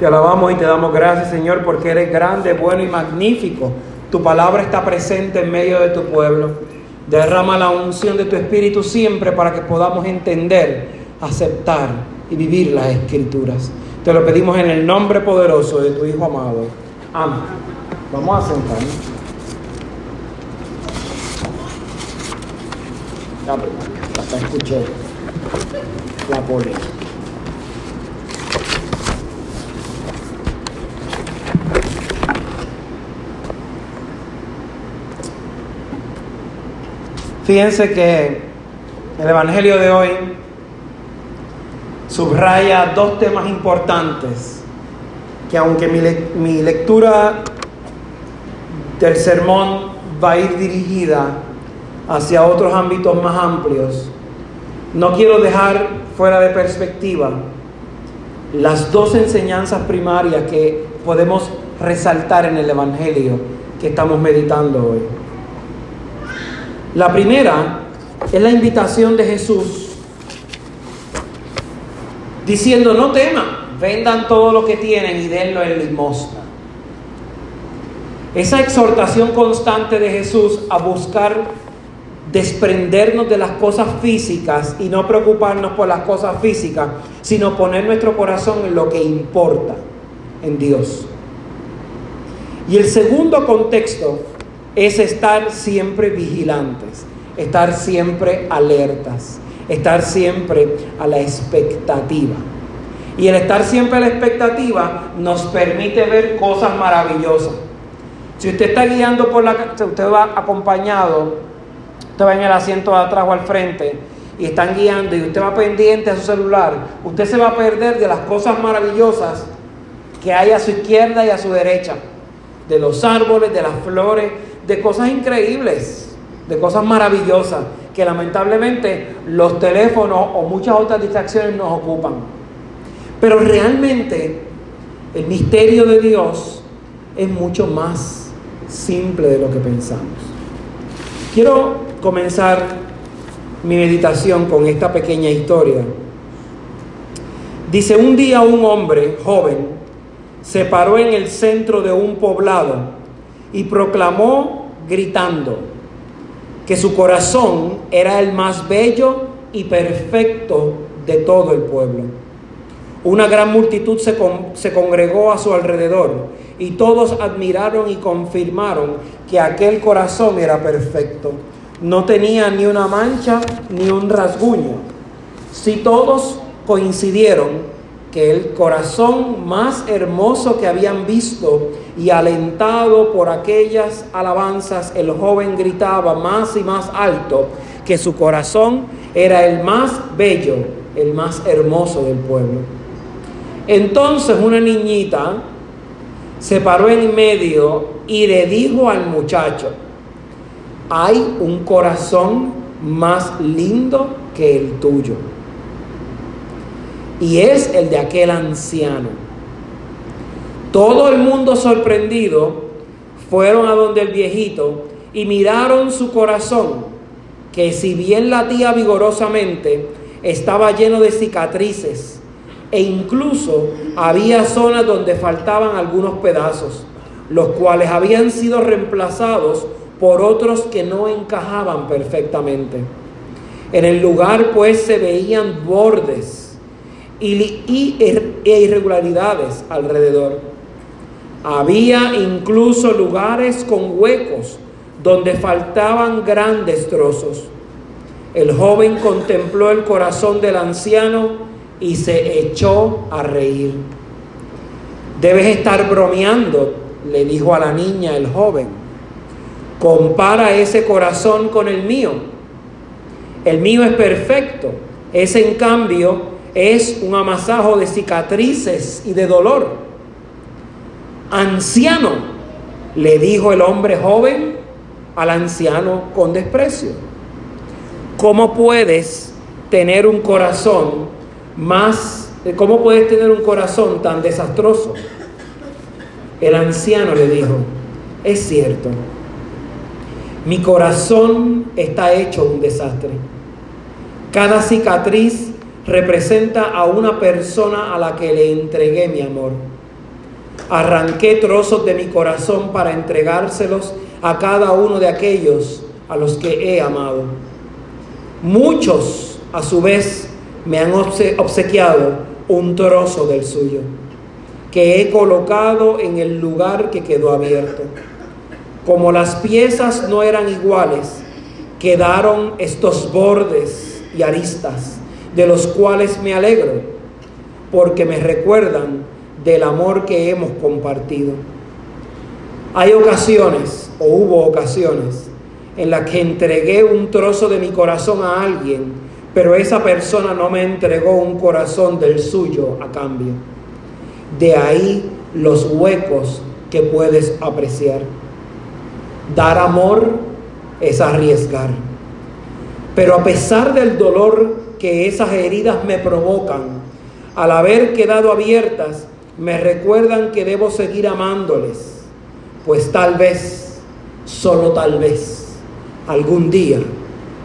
Te alabamos y te damos gracias, Señor, porque eres grande, bueno y magnífico. Tu palabra está presente en medio de tu pueblo. Derrama la unción de tu Espíritu siempre para que podamos entender, aceptar y vivir las escrituras. Te lo pedimos en el nombre poderoso de tu Hijo amado. Amén. Vamos a sentarnos. Hasta escuché la policía. Fíjense que el Evangelio de hoy subraya dos temas importantes que aunque mi, lectura del sermón va a ir dirigida hacia otros ámbitos más amplios, no quiero dejar fuera de perspectiva las dos enseñanzas primarias que podemos resaltar en el Evangelio que estamos meditando hoy. La primera es la invitación de Jesús diciendo, no teman, vendan todo lo que tienen y denlo en limosna. Esa exhortación constante de Jesús a buscar desprendernos de las cosas físicas y no preocuparnos por las cosas físicas, sino poner nuestro corazón en lo que importa, en Dios. Y el segundo contexto es estar siempre vigilantes, estar siempre alertas, estar siempre a la expectativa. Y el estar siempre a la expectativa nos permite ver cosas maravillosas. Si usted está guiando por la calle, usted va acompañado, usted va en el asiento de atrás o al frente y están guiando y usted va pendiente a su celular, usted se va a perder de las cosas maravillosas que hay a su izquierda y a su derecha, de los árboles, de las flores, de cosas increíbles, de cosas maravillosas, que lamentablemente los teléfonos o muchas otras distracciones nos ocupan. Pero realmente el misterio de Dios es mucho más simple de lo que pensamos. Quiero comenzar mi meditación con esta pequeña historia. Dice, un día un hombre joven se paró en el centro de un poblado y proclamó gritando que su corazón era el más bello y perfecto de todo el pueblo. Una gran multitud se, se, congregó a su alrededor y todos admiraron y confirmaron que aquel corazón era perfecto. No tenía ni una mancha ni un rasguño. Si todos coincidieron que el corazón más hermoso que habían visto y alentado por aquellas alabanzas, el joven gritaba más y más alto que su corazón era el más bello, el más hermoso del pueblo. Entonces una niñita se paró en medio y le dijo al muchacho, hay un corazón más lindo que el tuyo y es el de aquel anciano. Todo el mundo sorprendido fueron a donde el viejito y miraron su corazón, que si bien latía vigorosamente, estaba lleno de cicatrices e incluso había zonas donde faltaban algunos pedazos, los cuales habían sido reemplazados por otros que no encajaban perfectamente. En el lugar pues se veían bordes e irregularidades alrededor. Había incluso lugares con huecos donde faltaban grandes trozos. El joven contempló el corazón del anciano y se echó a reír. Debes estar bromeando, le dijo a la niña el joven. Compara ese corazón con el mío. El mío es perfecto. Es en cambio es un amasajo de cicatrices y de dolor. Anciano, le dijo el hombre joven al anciano con desprecio. ¿Cómo puedes tener un corazón más, cómo puedes tener un corazón tan desastroso? El anciano le dijo, es cierto, mi corazón está hecho un desastre. Cada cicatriz representa a una persona a la que le entregué mi amor. Arranqué trozos de mi corazón para entregárselos a cada uno de aquellos a los que he amado. Muchos, a su vez, me han obsequiado un trozo del suyo, que he colocado en el lugar que quedó abierto. Como las piezas no eran iguales, quedaron estos bordes y aristas, de los cuales me alegro, porque me recuerdan del amor que hemos compartido. Hay ocasiones, o hubo ocasiones, en las que entregué un trozo de mi corazón a alguien, pero esa persona no me entregó un corazón del suyo a cambio. De ahí los huecos que puedes apreciar. Dar amor es arriesgar. Pero a pesar del dolor que esas heridas me provocan, al haber quedado abiertas, me recuerdan que debo seguir amándoles, pues tal vez, solo tal vez, algún día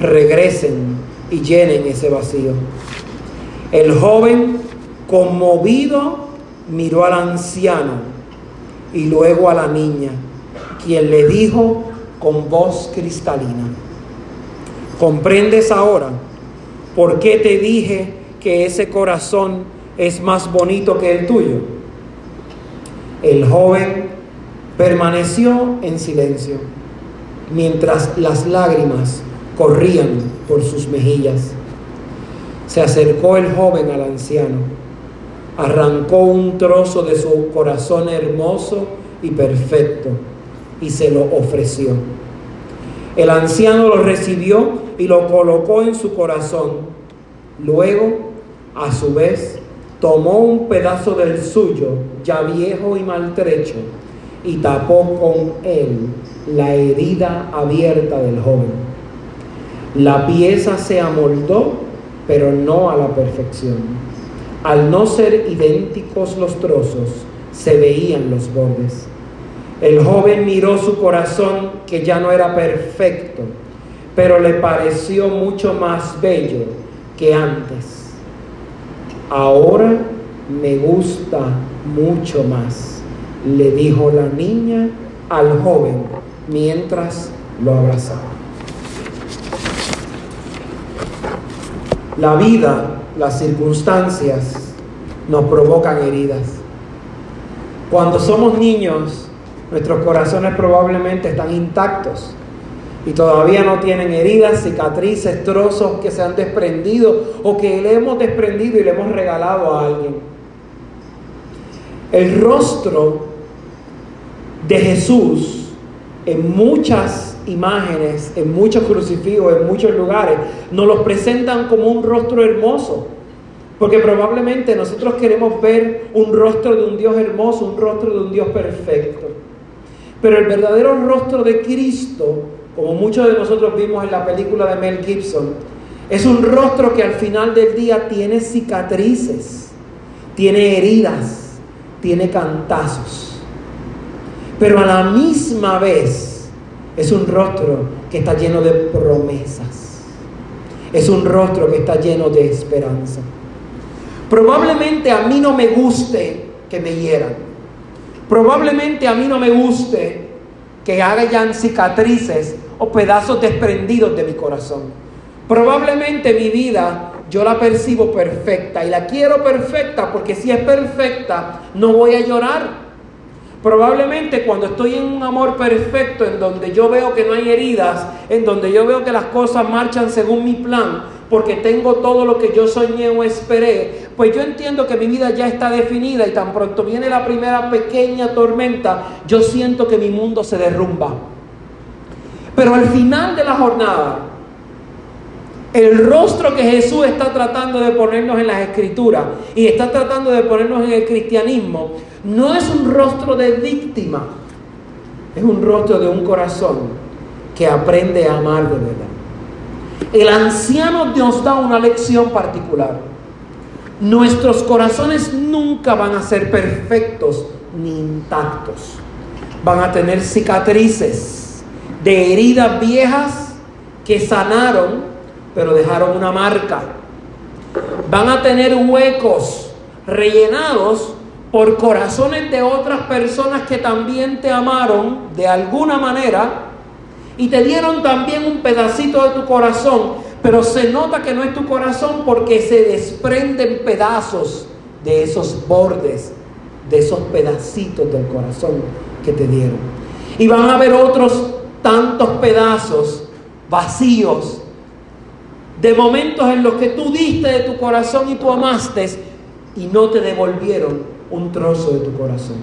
regresen y llenen ese vacío. El joven, conmovido, miró al anciano y luego a la niña, quien le dijo con voz cristalina, ¿comprendes ahora por qué te dije que ese corazón es más bonito que el tuyo? El joven permaneció en silencio mientras las lágrimas corrían por sus mejillas. Se acercó el joven al anciano, arrancó un trozo de su corazón hermoso y perfecto y se lo ofreció. El anciano lo recibió y lo colocó en su corazón. Luego, a su vez, tomó un pedazo del suyo, ya viejo y maltrecho, y tapó con él la herida abierta del joven. La pieza se amoldó, pero no a la perfección. Al no ser idénticos los trozos, se veían los bordes. El joven miró su corazón, que ya no era perfecto, pero le pareció mucho más bello que antes. Ahora me gusta mucho más, le dijo la niña al joven mientras lo abrazaba. La vida, las circunstancias nos provocan heridas. Cuando somos niños, nuestros corazones probablemente están intactos y todavía no tienen heridas, cicatrices, trozos que se han desprendido o que le hemos desprendido y le hemos regalado a alguien. El rostro de Jesús en muchas imágenes, en muchos crucifijos, en muchos lugares, nos los presentan como un rostro hermoso. Porque probablemente nosotros queremos ver un rostro de un Dios hermoso, un rostro de un Dios perfecto. Pero el verdadero rostro de Cristo, como muchos de nosotros vimos en la película de Mel Gibson, es un rostro que al final del día tiene cicatrices, tiene heridas, tiene cantazos pero a la misma vez es un rostro que está lleno de promesas. Es un rostro que está lleno de esperanza. Probablemente a mí no me guste que me hieran. Probablemente a mí no me guste que hagan cicatrices o pedazos desprendidos de mi corazón. Probablemente mi vida yo la percibo perfecta y la quiero perfecta porque si es perfecta no voy a llorar. Probablemente cuando estoy en un amor perfecto, en donde yo veo que no hay heridas, en donde yo veo que las cosas marchan según mi plan, porque tengo todo lo que yo soñé o esperé, pues yo entiendo que mi vida ya está definida y tan pronto viene la primera pequeña tormenta, yo siento que mi mundo se derrumba. Pero al final de la jornada, el rostro que Jesús está tratando de ponernos en las escrituras y está tratando de ponernos en el cristianismo, no es un rostro de víctima, es un rostro de un corazón que aprende a amar de verdad. El anciano nos da una lección particular. Nuestros corazones nunca van a ser perfectos ni intactos. Van a tener cicatrices de heridas viejas que sanaron, pero dejaron una marca. Van a tener huecos rellenados por corazones de otras personas que también te amaron de alguna manera y te dieron también un pedacito de tu corazón, pero se nota que no es tu corazón porque se desprenden pedazos de esos bordes, de esos pedacitos del corazón que te dieron. Y van a haber otros tantos pedazos vacíos de momentos en los que tú diste de tu corazón y tú amaste y no te devolvieron un trozo de tu corazón.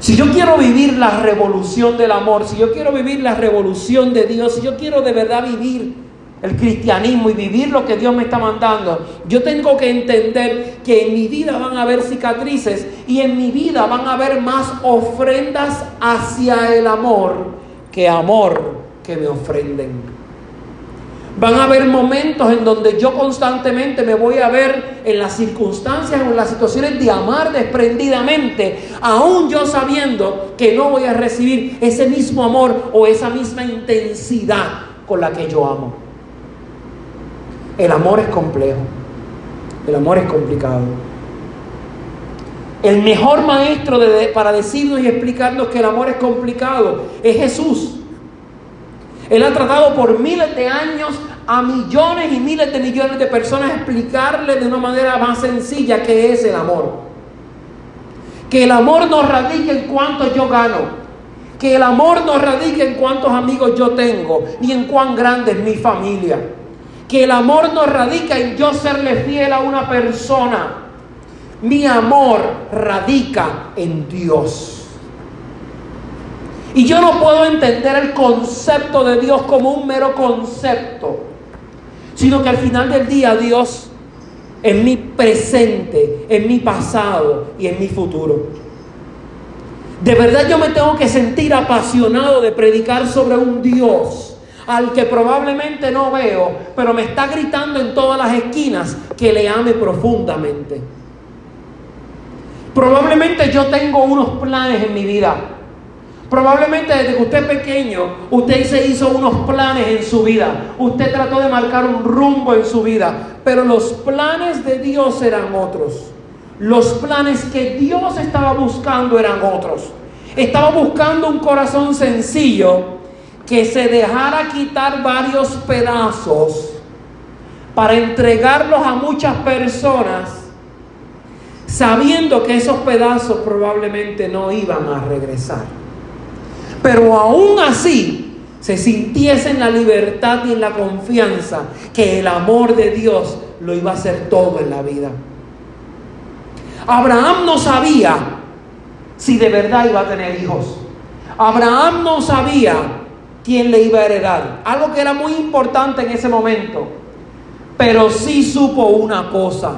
Si yo quiero vivir la revolución del amor, si yo quiero vivir la revolución de Dios, si yo quiero de verdad vivir el cristianismo y vivir lo que Dios me está mandando, yo tengo que entender que en mi vida van a haber cicatrices y en mi vida van a haber más ofrendas hacia el amor que amor que me ofrenden. Van a haber momentos en donde yo constantemente me voy a ver en las circunstancias o en las situaciones de amar desprendidamente, aún yo sabiendo que no voy a recibir ese mismo amor o esa misma intensidad con la que yo amo. El amor es complejo, el amor es complicado. El mejor maestro para decirnos y explicarnos que el amor es complicado es Jesús. Él ha tratado por miles de años a millones y miles de millones de personas explicarle de una manera más sencilla qué es el amor. Que el amor no radica en cuánto yo gano. Que el amor no radica en cuántos amigos yo tengo, ni en cuán grande es mi familia. Que el amor no radica en yo serle fiel a una persona. Mi amor radica en Dios. Y yo no puedo entender el concepto de Dios como un mero concepto, sino que al final del día Dios en mi presente, en mi pasado y en mi futuro. De verdad yo me tengo que sentir apasionado de predicar sobre un Dios al que probablemente no veo, pero me está gritando en todas las esquinas que le ame profundamente. Probablemente yo tengo unos planes en mi vida Probablemente desde que usted es pequeño, usted se hizo unos planes en su vida. Usted trató de marcar un rumbo en su vida. Pero los planes de Dios eran otros. Los planes que Dios estaba buscando eran otros. Estaba buscando un corazón sencillo que se dejara quitar varios pedazos para entregarlos a muchas personas, sabiendo que esos pedazos probablemente no iban a regresar pero aún así se sintiese en la libertad y en la confianza que el amor de Dios lo iba a hacer todo en la vida. Abraham no sabía si de verdad iba a tener hijos. Abraham no sabía quién le iba a heredar. Algo que era muy importante en ese momento. Pero sí supo una cosa.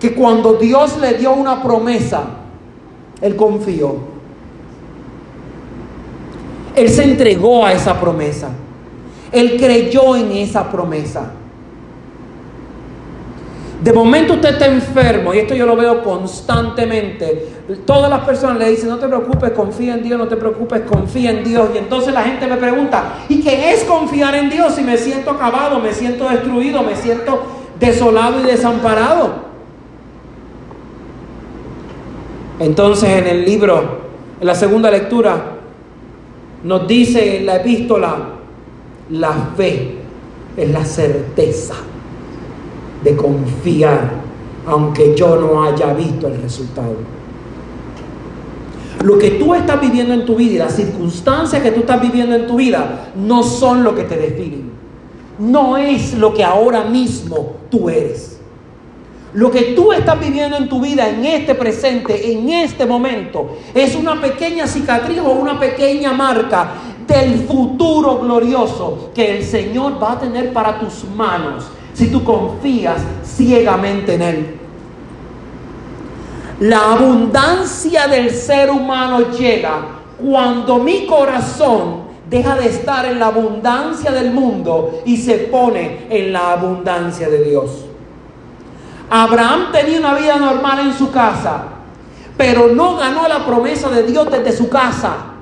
Que cuando Dios le dio una promesa, él confió. Él se entregó a esa promesa. Él creyó en esa promesa. De momento usted está enfermo, y esto yo lo veo constantemente. Todas las personas le dicen, no te preocupes, confía en Dios, no te preocupes, confía en Dios. Y entonces la gente me pregunta, ¿y qué es confiar en Dios si me siento acabado, me siento destruido, me siento desolado y desamparado? Entonces en el libro, en la segunda lectura, nos dice en la epístola, la fe es la certeza de confiar, aunque yo no haya visto el resultado. Lo que tú estás viviendo en tu vida y las circunstancias que tú estás viviendo en tu vida no son lo que te definen. No es lo que ahora mismo tú eres. Lo que tú estás viviendo en tu vida en este presente, en este momento, es una pequeña cicatriz o una pequeña marca del futuro glorioso que el Señor va a tener para tus manos si tú confías ciegamente en Él. La abundancia del ser humano llega cuando mi corazón deja de estar en la abundancia del mundo y se pone en la abundancia de Dios. Abraham tenía una vida normal en su casa, pero no ganó la promesa de Dios desde su casa.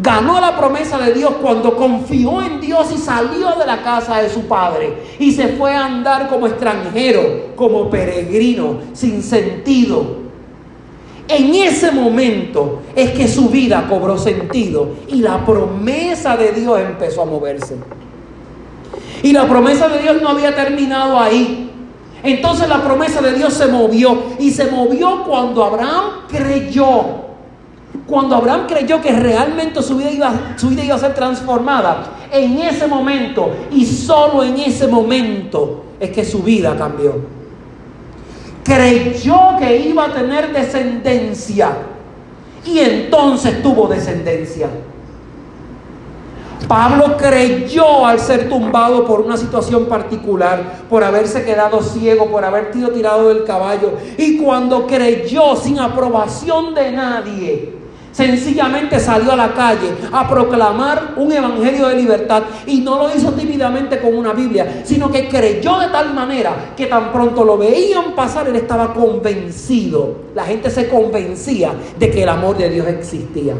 Ganó la promesa de Dios cuando confió en Dios y salió de la casa de su padre y se fue a andar como extranjero, como peregrino, sin sentido. En ese momento es que su vida cobró sentido y la promesa de Dios empezó a moverse. Y la promesa de Dios no había terminado ahí. Entonces la promesa de Dios se movió y se movió cuando Abraham creyó cuando Abraham creyó que realmente su vida, iba, su vida iba a ser transformada, en ese momento y solo en ese momento es que su vida cambió. Creyó que iba a tener descendencia y entonces tuvo descendencia. Pablo creyó al ser tumbado por una situación particular, por haberse quedado ciego, por haber sido tirado del caballo. Y cuando creyó sin aprobación de nadie, Sencillamente salió a la calle a proclamar un evangelio de libertad y no lo hizo tímidamente con una Biblia, sino que creyó de tal manera que tan pronto lo veían pasar, él estaba convencido. La gente se convencía de que el amor de Dios existía.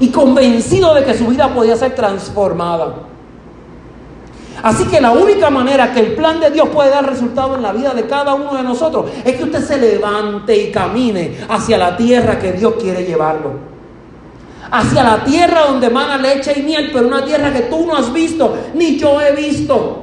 Y convencido de que su vida podía ser transformada. Así que la única manera que el plan de Dios puede dar resultado en la vida de cada uno de nosotros es que usted se levante y camine hacia la tierra que Dios quiere llevarlo. Hacia la tierra donde mana leche y miel, pero una tierra que tú no has visto, ni yo he visto.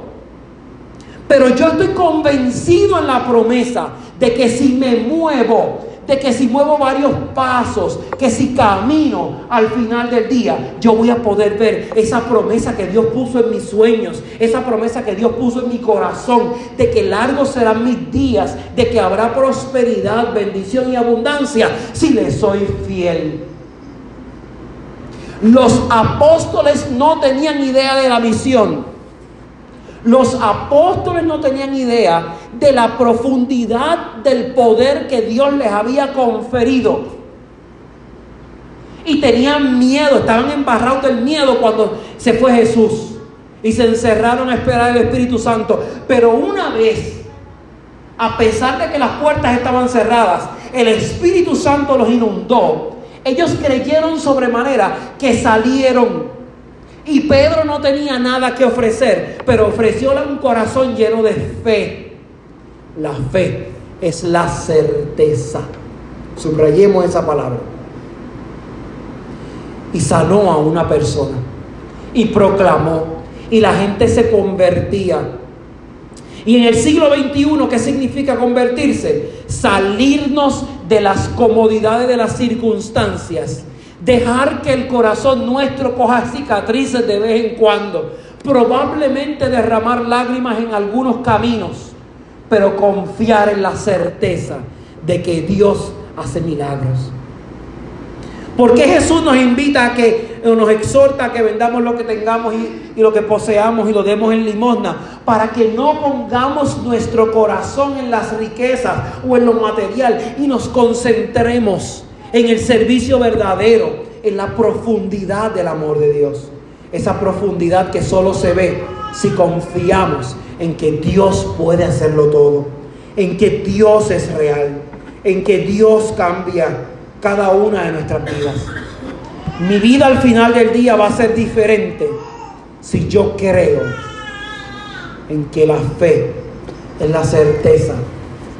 Pero yo estoy convencido en la promesa de que si me muevo, de que si muevo varios pasos, que si camino al final del día, yo voy a poder ver esa promesa que Dios puso en mis sueños, esa promesa que Dios puso en mi corazón, de que largos serán mis días, de que habrá prosperidad, bendición y abundancia si le soy fiel. Los apóstoles no tenían idea de la misión. Los apóstoles no tenían idea de la profundidad del poder que Dios les había conferido. Y tenían miedo, estaban embarrados del miedo cuando se fue Jesús. Y se encerraron a esperar el Espíritu Santo. Pero una vez, a pesar de que las puertas estaban cerradas, el Espíritu Santo los inundó. Ellos creyeron sobremanera que salieron y Pedro no tenía nada que ofrecer, pero ofrecióle un corazón lleno de fe. La fe es la certeza. Subrayemos esa palabra. Y sanó a una persona. Y proclamó. Y la gente se convertía. Y en el siglo XXI, ¿qué significa convertirse? Salirnos de las comodidades de las circunstancias Dejar que el corazón nuestro coja cicatrices de vez en cuando. Probablemente derramar lágrimas en algunos caminos. Pero confiar en la certeza de que Dios hace milagros. ¿Por qué Jesús nos invita a que, nos exhorta a que vendamos lo que tengamos y, y, lo que poseamos y lo demos en limosna? Para que no pongamos nuestro corazón en las riquezas o en lo material y nos concentremos en el servicio verdadero, en la profundidad del amor de Dios. Esa profundidad que solo se ve si confiamos en que Dios puede hacerlo todo, en que Dios es real, en que Dios cambia cada una de nuestras vidas. Mi vida al final del día va a ser diferente si yo creo en que la fe es la certeza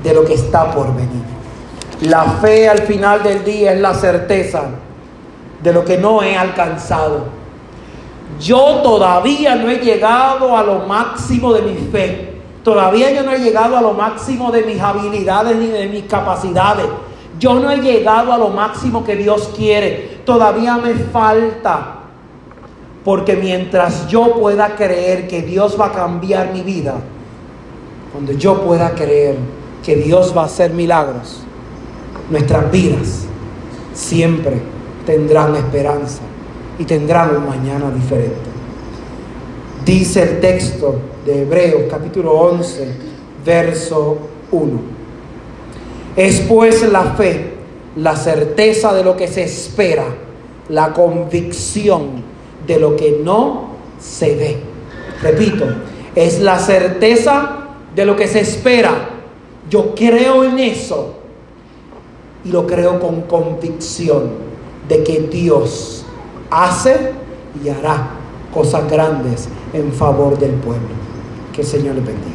de lo que está por venir. La fe al final del día es la certeza de lo que no he alcanzado. Yo todavía no he llegado a lo máximo de mi fe. Todavía yo no he llegado a lo máximo de mis habilidades ni de mis capacidades. Yo no he llegado a lo máximo que Dios quiere. Todavía me falta. Porque mientras yo pueda creer que Dios va a cambiar mi vida, cuando yo pueda creer que Dios va a hacer milagros, nuestras vidas siempre tendrán esperanza y tendrán un mañana diferente. Dice el texto de Hebreos capítulo 11, verso 1. Es pues la fe, la certeza de lo que se espera, la convicción de lo que no se ve. Repito, es la certeza de lo que se espera. Yo creo en eso y lo creo con convicción de que Dios hace y hará cosas grandes en favor del pueblo. Que el Señor le bendiga.